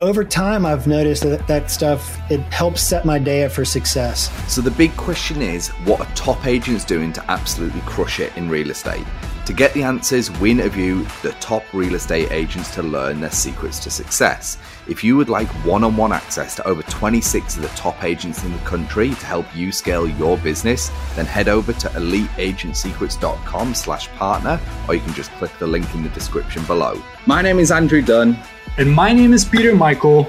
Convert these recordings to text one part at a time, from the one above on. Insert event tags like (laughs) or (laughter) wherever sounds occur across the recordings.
over time i've noticed that that stuff it helps set my day up for success. So the big question is what are top agents doing to absolutely crush it in real estate? To get the answers we interview the top real estate agents to learn their secrets to success. If you would like one-on-one access to over 26 of the top agents in the country to help you scale your business then head over to eliteagentsecrets.com slash partner or you can just click the link in the description below. My name is andrew dunn and my name is Peter Michael.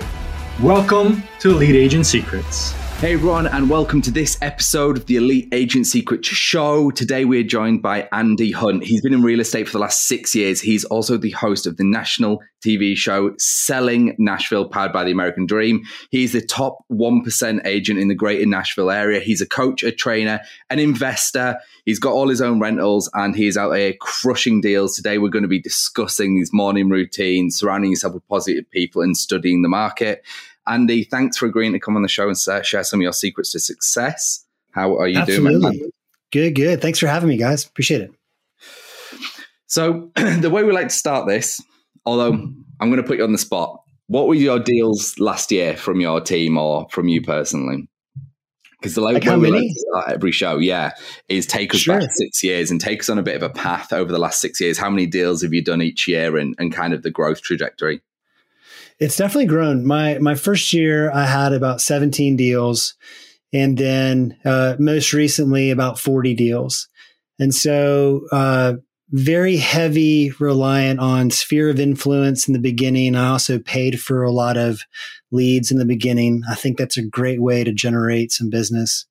Welcome to Elite Agent Secrets. Hey everyone, and welcome to this episode of the Elite Agent Secrets Show. Today we're joined by Andy Hunt. He's been in real estate for the last six years. He's also the host of the national TV show Selling Nashville, powered by the American Dream. He's the top 1% agent in the greater Nashville area. He's a coach, a trainer, an investor. He's got all his own rentals and he's out there crushing deals. Today we're going to be discussing his morning routine, surrounding yourself with positive people and studying the market. Andy, thanks for agreeing to come on the show and share some of your secrets to success. How are you Absolutely. doing? Good, good. Thanks for having me, guys. Appreciate it. So, (clears throat) the way we like to start this, although I'm going to put you on the spot, what were your deals last year from your team or from you personally? Because the like, how many? Like every show, yeah, is take us sure. back six years and take us on a bit of a path over the last six years. How many deals have you done each year and, and kind of the growth trajectory? It's definitely grown. My my first year, I had about 17 deals, and then uh, most recently about 40 deals. And so, uh, very heavy reliant on sphere of influence in the beginning. I also paid for a lot of leads in the beginning. I think that's a great way to generate some business.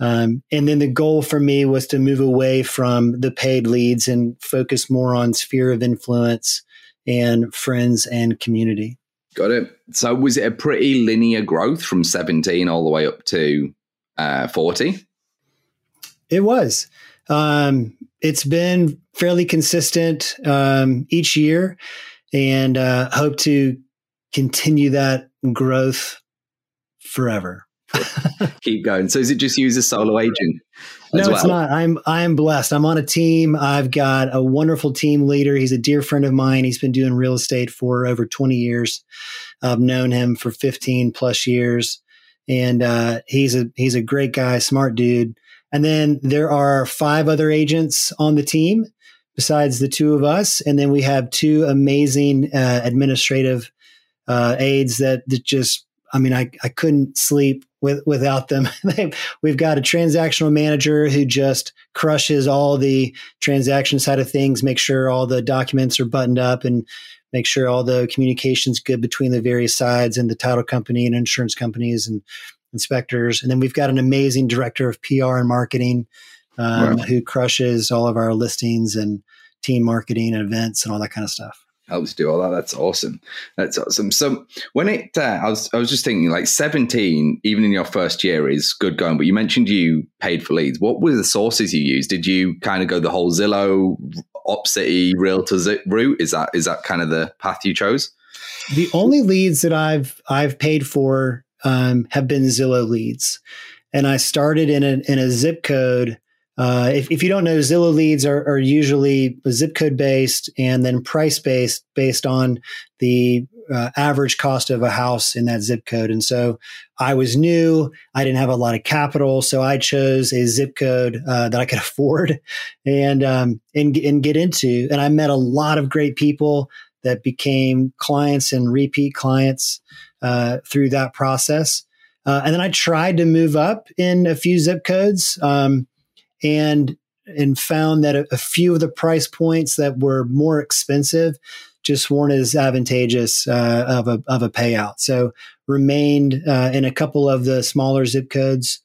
Um, and then the goal for me was to move away from the paid leads and focus more on sphere of influence and friends and community. Got it. So was it a pretty linear growth from 17 all the way up to uh, 40? It was. Um, it's been fairly consistent um, each year and uh, hope to continue that growth forever. (laughs) Keep going. So is it just you as a solo agent? No, well? it's not. I'm I'm blessed. I'm on a team. I've got a wonderful team leader. He's a dear friend of mine. He's been doing real estate for over 20 years. I've known him for 15 plus years, and uh, he's a he's a great guy, smart dude. And then there are five other agents on the team besides the two of us, and then we have two amazing uh, administrative uh, aides that, that just I mean, I, I couldn't sleep with, without them. (laughs) We've got a transactional manager who just crushes all the transaction side of things, make sure all the documents are buttoned up and make sure all the communication's good between the various sides and the title company and insurance companies and inspectors. And then we've got an amazing director of PR and marketing um, wow. who crushes all of our listings and team marketing and events and all that kind of stuff helps do all that. That's awesome. That's awesome. So when it, uh, I was, I was just thinking, like seventeen, even in your first year, is good going. But you mentioned you paid for leads. What were the sources you used? Did you kind of go the whole Zillow, Opcity, Realtor route? Is that is that kind of the path you chose? The only leads that I've I've paid for um, have been Zillow leads, and I started in a in a zip code uh, if, if you don't know, Zillow leads are, are usually zip code based and then price based based on the uh, average cost of a house in that zip code. And so I was new. I didn't have a lot of capital. So I chose a zip code uh, that I could (laughs) afford and, um, and, and get into. And I met a lot of great people that became clients and repeat clients uh, through that process. Uh, and then I tried to move up in a few zip codes. Um, and and found that a, a, few of the price points that were more expensive just weren't as advantageous uh, of a of a payout. So remained uh, in a couple of the smaller zip codes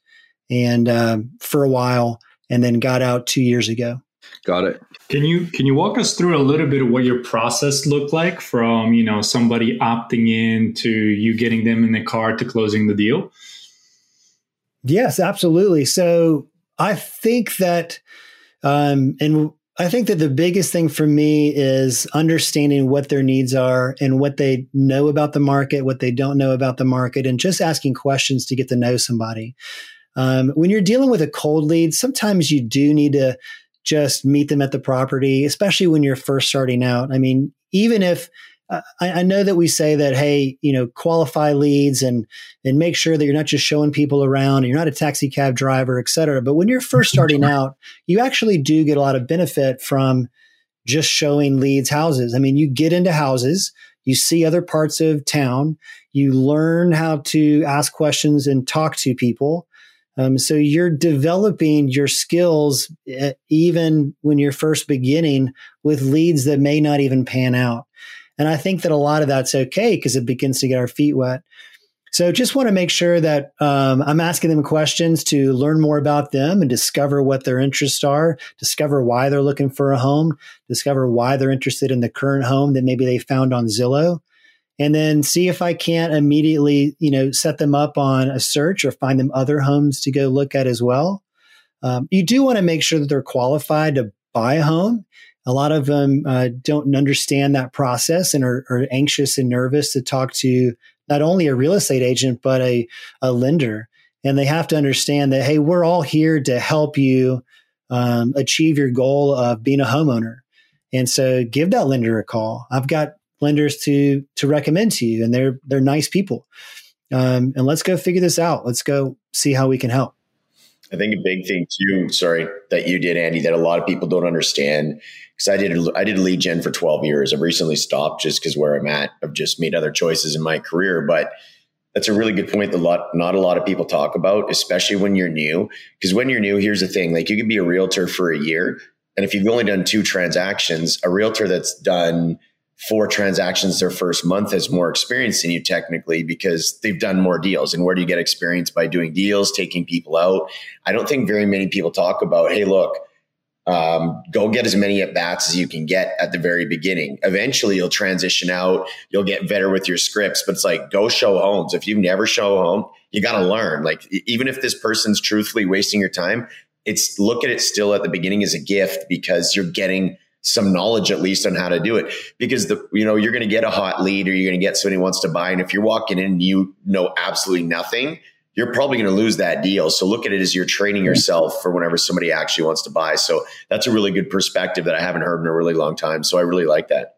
and uh, for a while, and then got out two years ago. Got it. Can you can you walk us through a little bit of what your process looked like from you know somebody opting in to you getting them in the car to closing the deal? Yes, absolutely. So I think that, um, and I think that the biggest thing for me is understanding what their needs are and what they know about the market, what they don't know about the market, and just asking questions to get to know somebody. Um, when you're dealing with a cold lead, sometimes you do need to just meet them at the property, especially when you're first starting out. I mean, even if I, I, know that we say that, hey, you know, qualify leads and and make sure that you're not just showing people around and you're not a taxi cab driver, et cetera. But when you're first (laughs) starting out, you actually do get a lot of benefit from just showing leads houses. I mean, you get into houses, you see other parts of town, you learn how to ask questions and talk to people. Um, so you're developing your skills uh, even when you're first beginning with leads that may not even pan out. And I think that a lot of that's okay because it begins to get our feet wet. So just want to make sure that um, I'm asking them questions to learn more about them and discover what their interests are, discover why they're looking for a home, discover why they're interested in the current home that maybe they found on Zillow, and then see if I can't immediately, you know, set them up on a search or find them other homes to go look at as well. Um, you do want to make sure that they're qualified to buy a home. A lot of them uh, don't understand that process and are, are, anxious and nervous to talk to not only a real estate agent, but a, a lender. And they have to understand that, hey, we're all here to help you um, achieve your goal of being a homeowner. And so give that lender a call. I've got lenders to to recommend to you, and they're they're nice people. Um, and let's go figure this out. Let's go see how we can help. I think a big thing too, sorry, that you did, Andy, that a lot of people don't understand. Because I did, I did lead gen for 12 years. I've recently stopped just because where I'm at, I've just made other choices in my career. But that's a really good point that a lot, not a lot of people talk about, especially when you're new. Because when you're new, here's the thing: like you could be a realtor for a year, and if you've only done two transactions, a realtor that's done four transactions their first month has more experience than you technically because they've done more deals. And where do you get experience by doing deals, taking people out? I don't think very many people talk about, hey, look, um, go get as many at bats as you can get at the very beginning. Eventually, you'll transition out. You'll get better with your scripts, but it's like go show homes. If you never show home, you got to learn. Like even if this person's truthfully wasting your time, it's look at it still at the beginning as a gift because you're getting some knowledge at least on how to do it because the you know you're going to get a hot lead or you're going to get somebody who wants to buy and if you're walking in and you know absolutely nothing you're probably going to lose that deal so look at it as you're training mm-hmm. yourself for whenever somebody actually wants to buy so that's a really good perspective that i haven't heard in a really long time so i really like that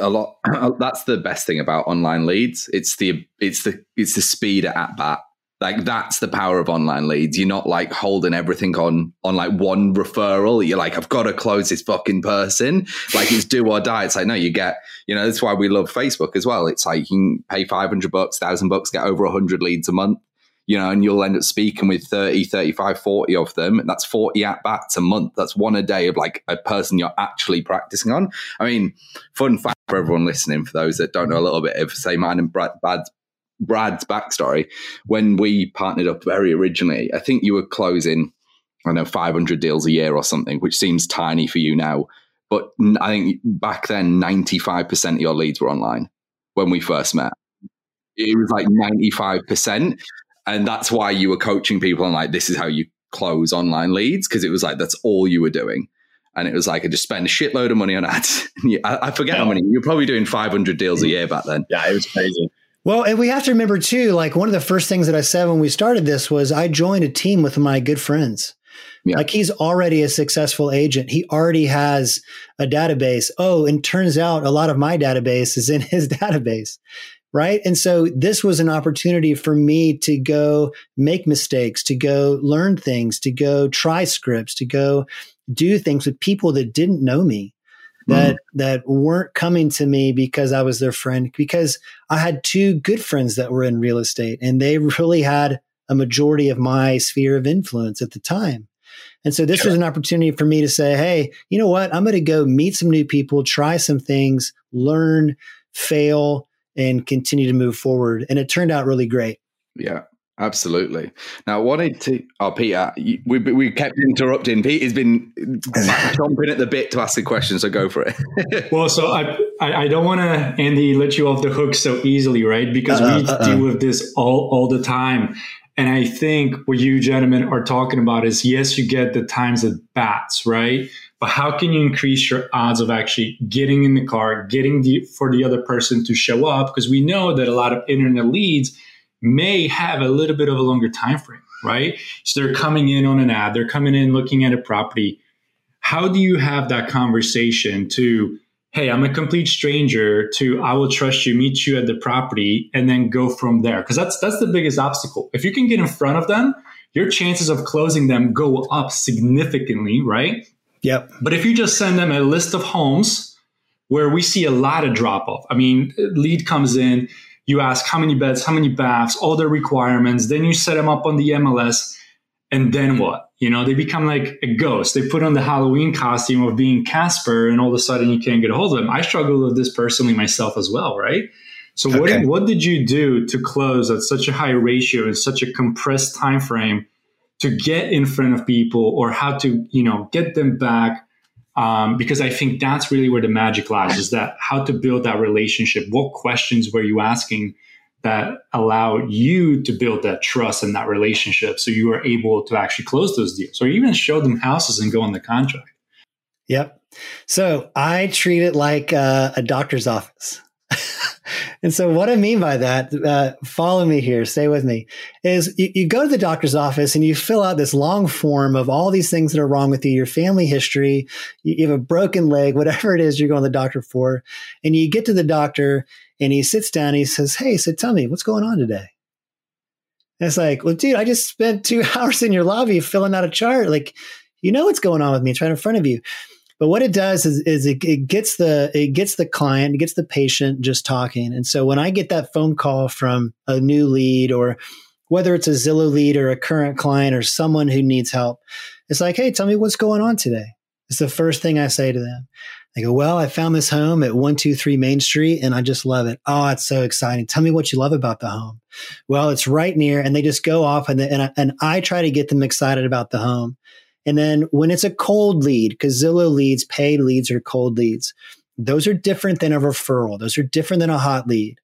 a lot (clears throat) that's the best thing about online leads it's the it's the it's the speed at bat like that's the power of online leads. You're not like holding everything on on like one referral. You're like, I've got to close this fucking person. Like it's do or die. It's like no, you get. You know that's why we love Facebook as well. It's like you can pay 500 bucks, thousand bucks, get over 100 leads a month. You know, and you'll end up speaking with 30, 35, 40 of them. And that's 40 at bats a month. That's one a day of like a person you're actually practicing on. I mean, fun fact for everyone listening, for those that don't know a little bit of, say, mine and Brad, Brad's Brad's backstory, when we partnered up very originally, I think you were closing, I don't know, 500 deals a year or something, which seems tiny for you now. But I think back then, 95% of your leads were online when we first met. It was like 95%. And that's why you were coaching people on like, this is how you close online leads, because it was like, that's all you were doing. And it was like, I just spent a shitload of money on ads. (laughs) I, I forget yeah. how many. You're probably doing 500 deals a year back then. Yeah, it was crazy. Well, and we have to remember too, like one of the first things that I said when we started this was I joined a team with my good friends. Yeah. Like he's already a successful agent. He already has a database. Oh, and turns out a lot of my database is in (laughs) his database. Right. And so this was an opportunity for me to go make mistakes, to go learn things, to go try scripts, to go do things with people that didn't know me that mm. that weren't coming to me because I was their friend because I had two good friends that were in real estate and they (laughs) really had a majority of my sphere of influence at the time. And so this sure. was an opportunity for me to say, "Hey, you know what? I'm going to go meet some new people, try some things, learn, fail, and continue to move forward." And it turned out really great. Yeah. Absolutely. Now, I wanted to. Oh, Peter, we we kept interrupting. Peter's been (laughs) chomping at the bit to ask a question, so go for it. (laughs) well, so I I, don't want to Andy let you off the hook so easily, right? Because uh, we uh, deal with this all all the time, and I think what you gentlemen are talking about is yes, you get the times at bats, right? But how can you increase your odds of actually getting in the car, getting the for the other person to show up? Because we know that a lot of internet leads may have a little bit of a longer time frame, right? So they're coming in on an ad, they're coming in looking at a property. How do you have that conversation to hey, I'm a complete stranger to I will trust you, meet you at the property, and then go from there. Because that's that's the biggest obstacle. If you can get in front of them, your chances of closing them go up significantly, right? Yep. But if you just send them a list of homes where we see a lot of drop off, I mean, lead comes in, you ask how many beds, how many baths, all the requirements, then you set them up on the MLS, and then what? You know, they become like a ghost. They put on the Halloween costume of being Casper, and all of a sudden you can't get a hold of them. I struggle with this personally myself as well, right? So okay. what what did you do to close at such a high ratio in such a compressed time frame to get in front of people or how to you know get them back um, because I think that's really where the magic lies is that how to build that relationship. What questions were you asking that allowed you to build that trust and that relationship so you were able to actually close those deals or even show them houses and go on the contract? Yep. So I treat it like uh, a doctor's office. And so, what I mean by that, uh, follow me here, stay with me, is you, you, go to the doctor's office and you fill out this long form of all these things that are wrong with you, your family history, you, have a broken leg, (laughs) whatever it is you're going to the doctor for. And you get to the doctor and he sits down and he says, Hey, so tell me, what's going on today? And it's like, well, dude, I just spent two (laughs) hours in your lobby filling out a chart. Like, you know what's going on with me. It's right in front of you. But what it does is, is it, it, gets the it gets the client, it gets the patient just talking. And so when I get that phone call from a new lead or whether it's a Zillow lead or a current client or someone who needs help, it's like, hey, tell me what's going on today. It's the first thing I say to them. They go, well, I found this home at 123 Main Street and I just love it. Oh, it's so exciting. Tell me what you love about the home. Well, it's right near. And they just go off and, they, and, I, and I try to get them excited about the home. And then when it's a cold lead, because Zillow leads, paid leads are cold leads. Those are different than a referral. Those are different than a hot lead.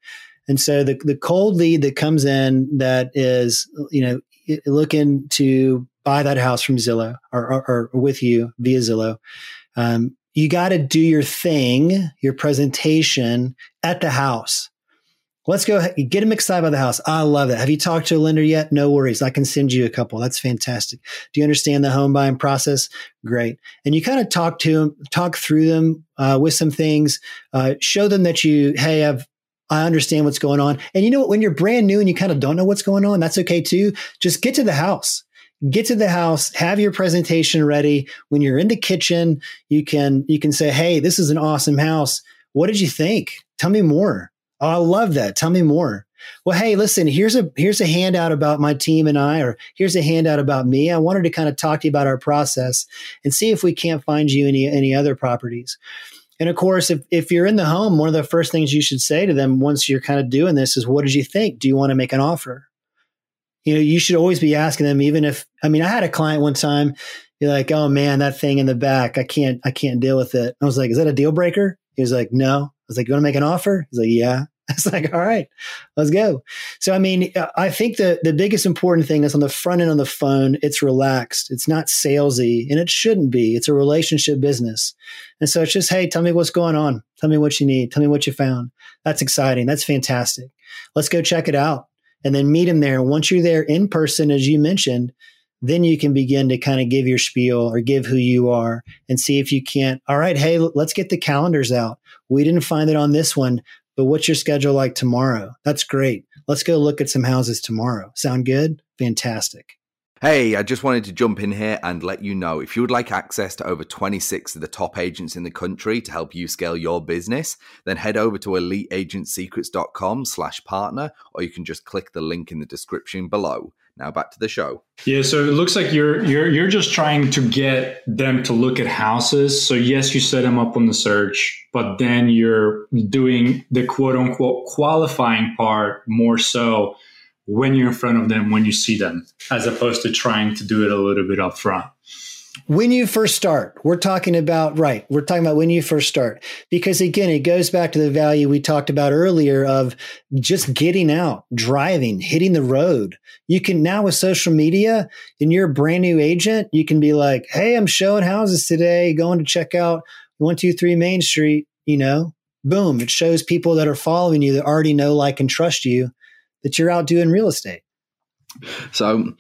And so the, the cold lead that comes in that is, you know, looking to buy that house from Zillow or, or, or with you via Zillow, um, you got to do your thing, your presentation at the house. Let's go get them excited about the house. I love it. Have you talked to a lender yet? No worries. I can send you a couple. That's fantastic. Do you understand the home buying process? Great. And you kind of talk to them, talk through them uh, with some things, uh, show them that you, hey, I've, I understand what's going on. And you know what? When you're brand new and you kind of don't know what's going on, that's okay too. Just get to the house get to the house have your presentation ready when you're in the kitchen you can you can say hey this is an awesome house what did you think tell me more Oh, I love that. Tell me more. Well, hey, listen, here's a here's a handout about my team and I, or here's a handout about me. I wanted to kind of talk to you about our process and see if we can't find you any any other properties. And of course, if, if you're in the home, one of the first things you should say to them once you're kind of doing this is, what did you think? Do you want to make an offer? You know, you should always be asking them, even if, I mean, I had a client one time, you're like, oh man, that thing in the back, I can't, I can't deal with it. I was like, is that a deal breaker? He was like, no was like, you want to make an offer? He's like, yeah. (laughs) I was like, all right, let's go. So, I mean, I think the, the biggest important thing is on the front end on the phone, it's relaxed. It's not salesy and it shouldn't be. It's a relationship business. And so it's just, hey, tell me what's going on. Tell me what you need. Tell me what you found. That's exciting. That's fantastic. Let's go check it out and then meet him there. Once you're there in person, as you mentioned, then you can begin to kind of give your spiel or give who you are and see if you can't. All right, hey, let's get the calendars out. We didn't find it on this one, but what's your schedule like tomorrow? That's great. Let's go look at some houses tomorrow. Sound good? Fantastic. Hey, I just wanted to jump in here and let you know if you would like access to over 26 of the top agents in the country to help you scale your business, then head over to eliteagentsecrets.com slash partner, or you can just click the link in the description below. Now back to the show. Yeah, so it looks like you're you're you're just trying to get them to look at houses. So yes, you set them up on the search, but then you're doing the quote unquote qualifying part more so when you're in front of them when you see them, as opposed to trying to do it a little bit up front when you first start we're talking about right we're talking about when you first start. Because again it goes back to the value we talked about earlier of just getting out driving hitting the road. You can now with social media and you're a brand new agent you can be like hey i'm showing houses today going to check out 123 main street you know? Boom it shows people that are following you that already know like and trust you that you're out doing real estate. So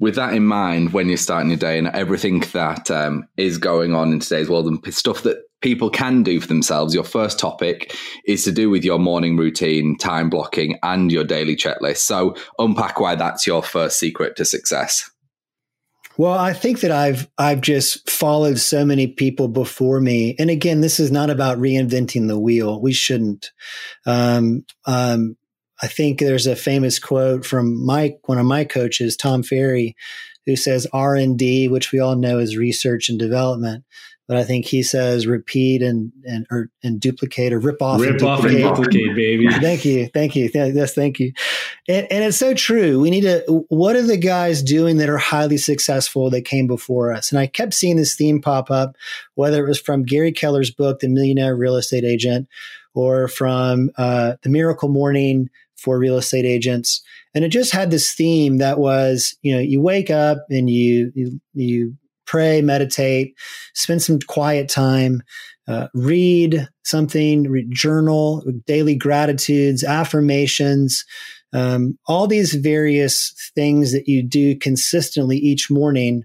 with that in mind, when you're starting your day and everything that um, is going on in today's world and stuff that people can do for themselves. Your first topic is to do with your morning routine, time blocking, and your daily checklist. So, unpack why that's your first secret to success. Well, I think that I've I've just followed so many people before me, and again, this is not about reinventing the wheel. We shouldn't. Um, um, I think there's a famous quote from Mike, one of my coaches, Tom Ferry, who says R and D, which we all know is research and development, but I think he says repeat and and or and duplicate or rip off, rip and off and duplicate, baby. (laughs) thank you, thank you, yes, thank you. And, and it's so true. We need to. What are the guys doing that are highly successful that came before us? And I kept seeing this theme pop up, whether it was from Gary Keller's book, The Millionaire Real Estate Agent, or from uh, The Miracle Morning for Real Estate Agents. And it just had this theme that was, you know, you wake up and you you, you pray, meditate, spend some quiet time, uh, read something, read, journal, daily gratitudes, affirmations, um, all these various things that you do consistently each morning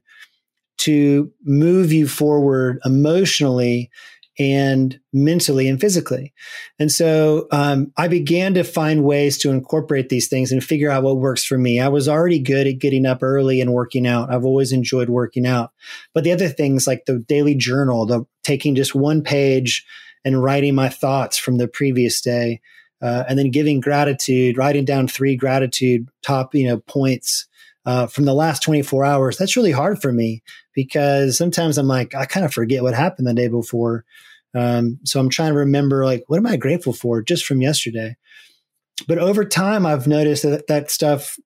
to move you forward emotionally and mentally and physically. And so um, I began to find ways to incorporate these things and figure out what works for me. I was already good at getting up early and working out. I've always enjoyed working out. But the other things like the daily journal, the taking just one page and writing my thoughts from the previous day, uh, and then giving gratitude, writing down three gratitude top, you know, points uh, from the last 24 hours, that's really hard for me because sometimes I'm like, I kind of forget what happened the day before. Um, so I'm trying to remember, like, what am I grateful for just from yesterday? But over time, I've noticed that that stuff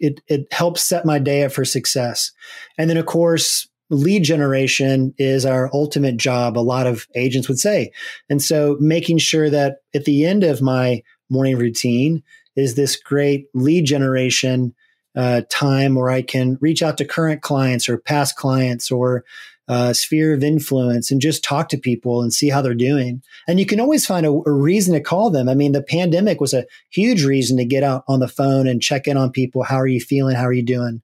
it it helps set my day up for success. And then, of course, lead generation is our ultimate job. A lot of agents would say, and so making sure that at the end of my morning routine is this great lead generation uh, time where I can reach out to current clients or past clients or uh, sphere of influence and just talk to people and see how they're doing. And you can always find a, a, reason to call them. I mean, the pandemic was a huge reason to get out on the phone and check in on people. How are you feeling? How are you doing?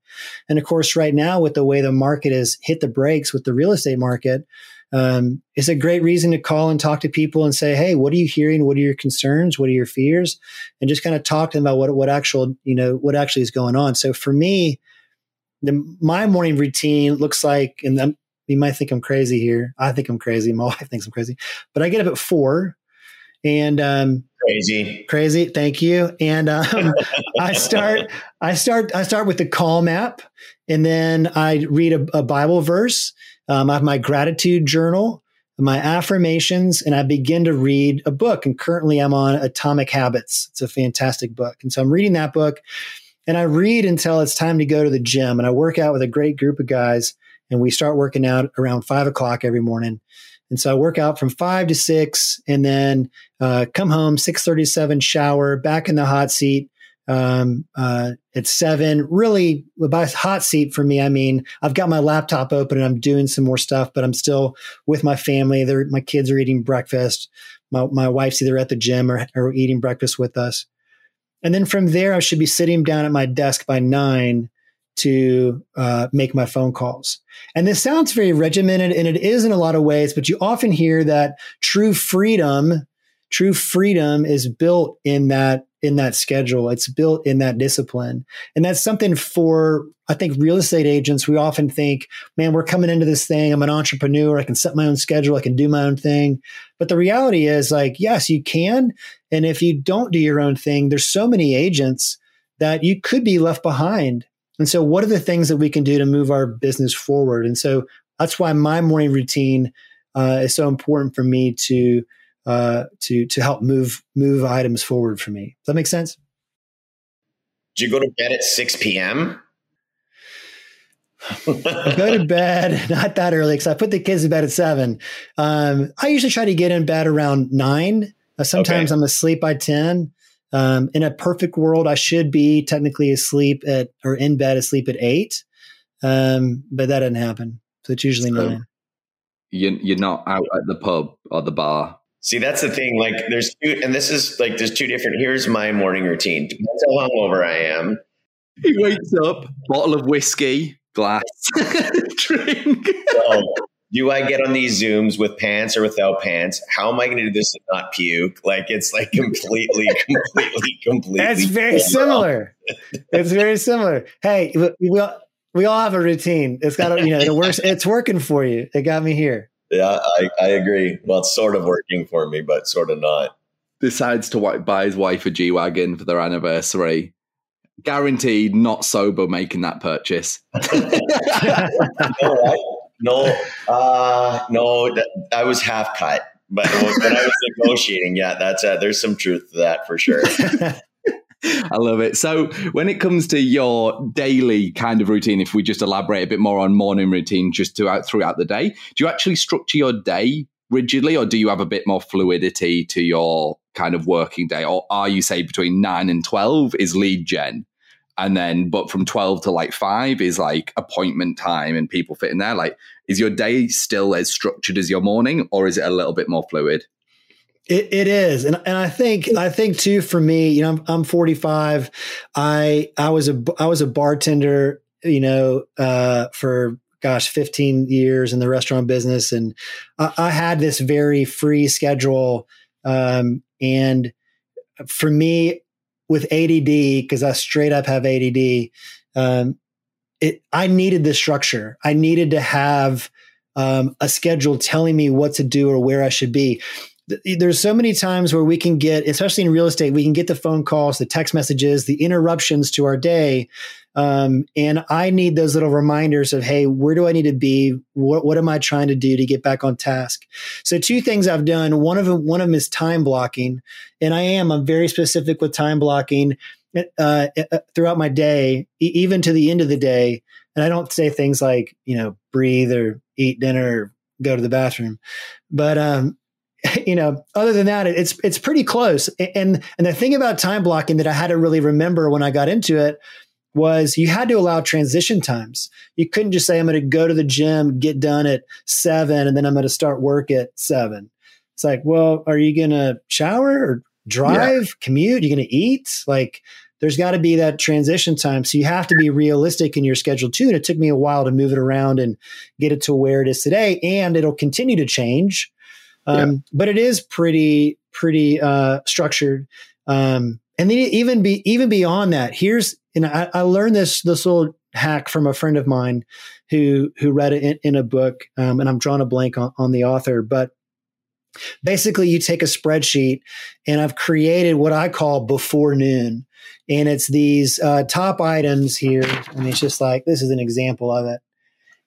And of course, right now, with the way the market has hit the brakes with the real estate market, um, it's a great reason to call and talk to people and say, "Hey, what are you hearing? What are your concerns? What are your fears?" And just kind of talk to them about what what actual you know what actually is going on. So for me, the, my morning routine looks like, and I'm, you might think I'm crazy here. I think I'm crazy. My (laughs) wife thinks I'm crazy, but I get up at four, and um, crazy, crazy. Thank you. And um, (laughs) I start, I start, I start with the Calm app, and then I read a, a Bible verse um, I have my gratitude journal, my affirmations, and I begin to read a book. And currently I'm on Atomic Habits. It's a fantastic book. And so I'm reading that book and I read until it's time to go to the gym. And I work out with a great group of guys and we start working out around five o'clock every morning. And so I work out from five to six and then uh, come home, 637, shower, back in the hot seat, um, uh, at seven. Really, by hot seat for me, I mean I've got my laptop open and I'm doing some more stuff, but I'm still with my family. They're, my kids are eating breakfast. My, my wife's either at the gym or, or eating breakfast with us. And then from there, I should be sitting down at my desk by nine to uh, make my phone calls. And this sounds very regimented, and it is in a lot of ways, but you often hear that true freedom, true freedom is built in that in that schedule. It's built in that discipline. And that's something for, I think, real estate agents. We often think, man, we're coming into this thing. I'm an entrepreneur. I can set my own schedule. I can do my own thing. But the reality is, like, yes, you can. And if you don't do your own thing, there's so many agents that you could be left behind. And so, what are the things that we can do to move our business forward? And so, that's why my morning routine uh, is so important for me to uh, to to help move move items forward for me. Does that make sense? Do you go to bed at six p.m.? I go to bed (laughs) not that early because I put the kids to bed at seven. Um, I usually try to get in bed around nine. Uh, sometimes okay. I'm asleep by ten. Um, in a perfect world, I should be technically asleep at or in bed asleep at eight, um, but that doesn't happen. So it's usually so nine. You're, you're not out at the pub or the bar See, that's the thing. Like, there's two, and this is like, there's two different. Here's my morning routine. Depends how hungover I am. He wakes up, bottle of whiskey, glass, (laughs) drink. Well, do I get on these Zooms with pants or without pants? How am I going to do this and not puke? Like it's like completely, (laughs) completely, completely. That's very similar. it's very similar. Hey, we all, we all have a routine. It's got to, you know, it works. It's working for you. It got me here. Yeah, I, I agree. Well, it's sort of working for me, but sort of not. Decides to buy his wife a G Wagon for their anniversary guaranteed not sober making that purchase. (laughs) (laughs) no, no, uh, no, I was half cut, but when I was negotiating, yeah, that's uh, there's some truth to that for sure. (laughs) I love it. So, when it comes to your daily kind of routine, if we just elaborate a bit more on morning routine, just throughout throughout the day, do you actually structure your day rigidly, or do you have a bit more fluidity to your kind of working day, or are you say between nine and twelve is lead gen? and then but from 12 to like 5 is like appointment time and people fit in there like is your day still as structured as your morning or is it a little bit more fluid it, it is and, and i think i think too for me you know I'm, I'm 45 i i was a i was a bartender you know uh, for gosh 15 years in the restaurant business and i, I had this very free schedule um, and for me with ADD because I straight up have ADD. Um, it I needed the structure. I needed to have um, a schedule telling me what to do or where I should be. There's so many times where we can get, especially in real estate, we can get the phone calls, the text messages, the interruptions to our day um, and I need those little reminders of, hey, where do I need to be? What, what am I trying to do to get back on task? So two things I've done. One of them, one of them is time blocking, and I am I'm very specific with time blocking uh, uh, throughout my day, even to the end of the day. And I don't say things like you know breathe or eat dinner or go to the bathroom, but um, (laughs) you know, other than that, it's it's pretty close. And and the thing about time blocking that I had to really remember when I got into it was you had to allow transition times. You couldn't just say, I'm going to go to the gym, get done at seven, and then I'm going to start work at seven. It's like, well, are you going to shower or drive, yeah. commute? Are you going to eat? Like, there's got to be that transition time. So you have to be realistic in your schedule too. And it took me a while to move it around and get it to where it is today. And it'll continue to change. Um, yeah. But it is pretty, pretty uh, structured. Um, and then even be even beyond that, here's and I, I, learned this this little hack from a friend of mine who who read it in, in a book, um, and I'm drawing a blank on, on the author, but basically you take a spreadsheet and I've created what I call before noon, and it's these uh, top items here, and it's just like this is an example of it,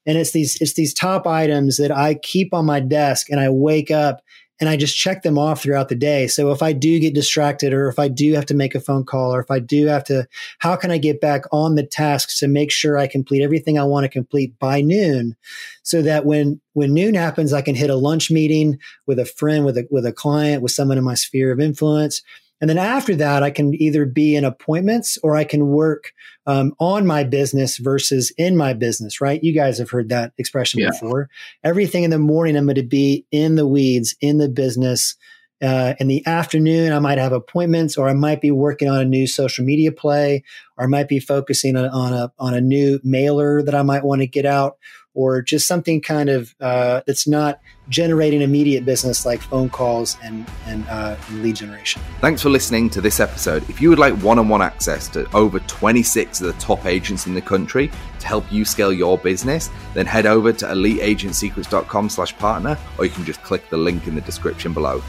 and it's these it's these top items that I keep on my desk, and I wake up and I just check them off throughout the day. So if I do get distracted or if I do have to make a phone call or if I do have to, how can I get back on the tasks to make sure I complete everything I want to complete by noon so that when, when noon happens, I can hit a lunch meeting with a friend, with a, with a client, with someone in my sphere of influence and then after that, I can either be in appointments or I can work um, on my business versus in my business, right? You guys have heard that expression yeah. before. Everything in the morning, I'm going to be in the weeds, in the business. Uh, in the afternoon, I might have appointments, or I might be working on a new social media play, or I might be focusing on, on a on a new mailer that I might want to get out, or just something kind of uh, that's not generating immediate business like phone calls and, and, uh, and, lead generation. Thanks for listening to this episode. If you would like one-on-one access to over 26 of the top agents in the country to help you scale your business, then head over to eliteagentsecrets.com slash partner, or you can just click the link in the description below.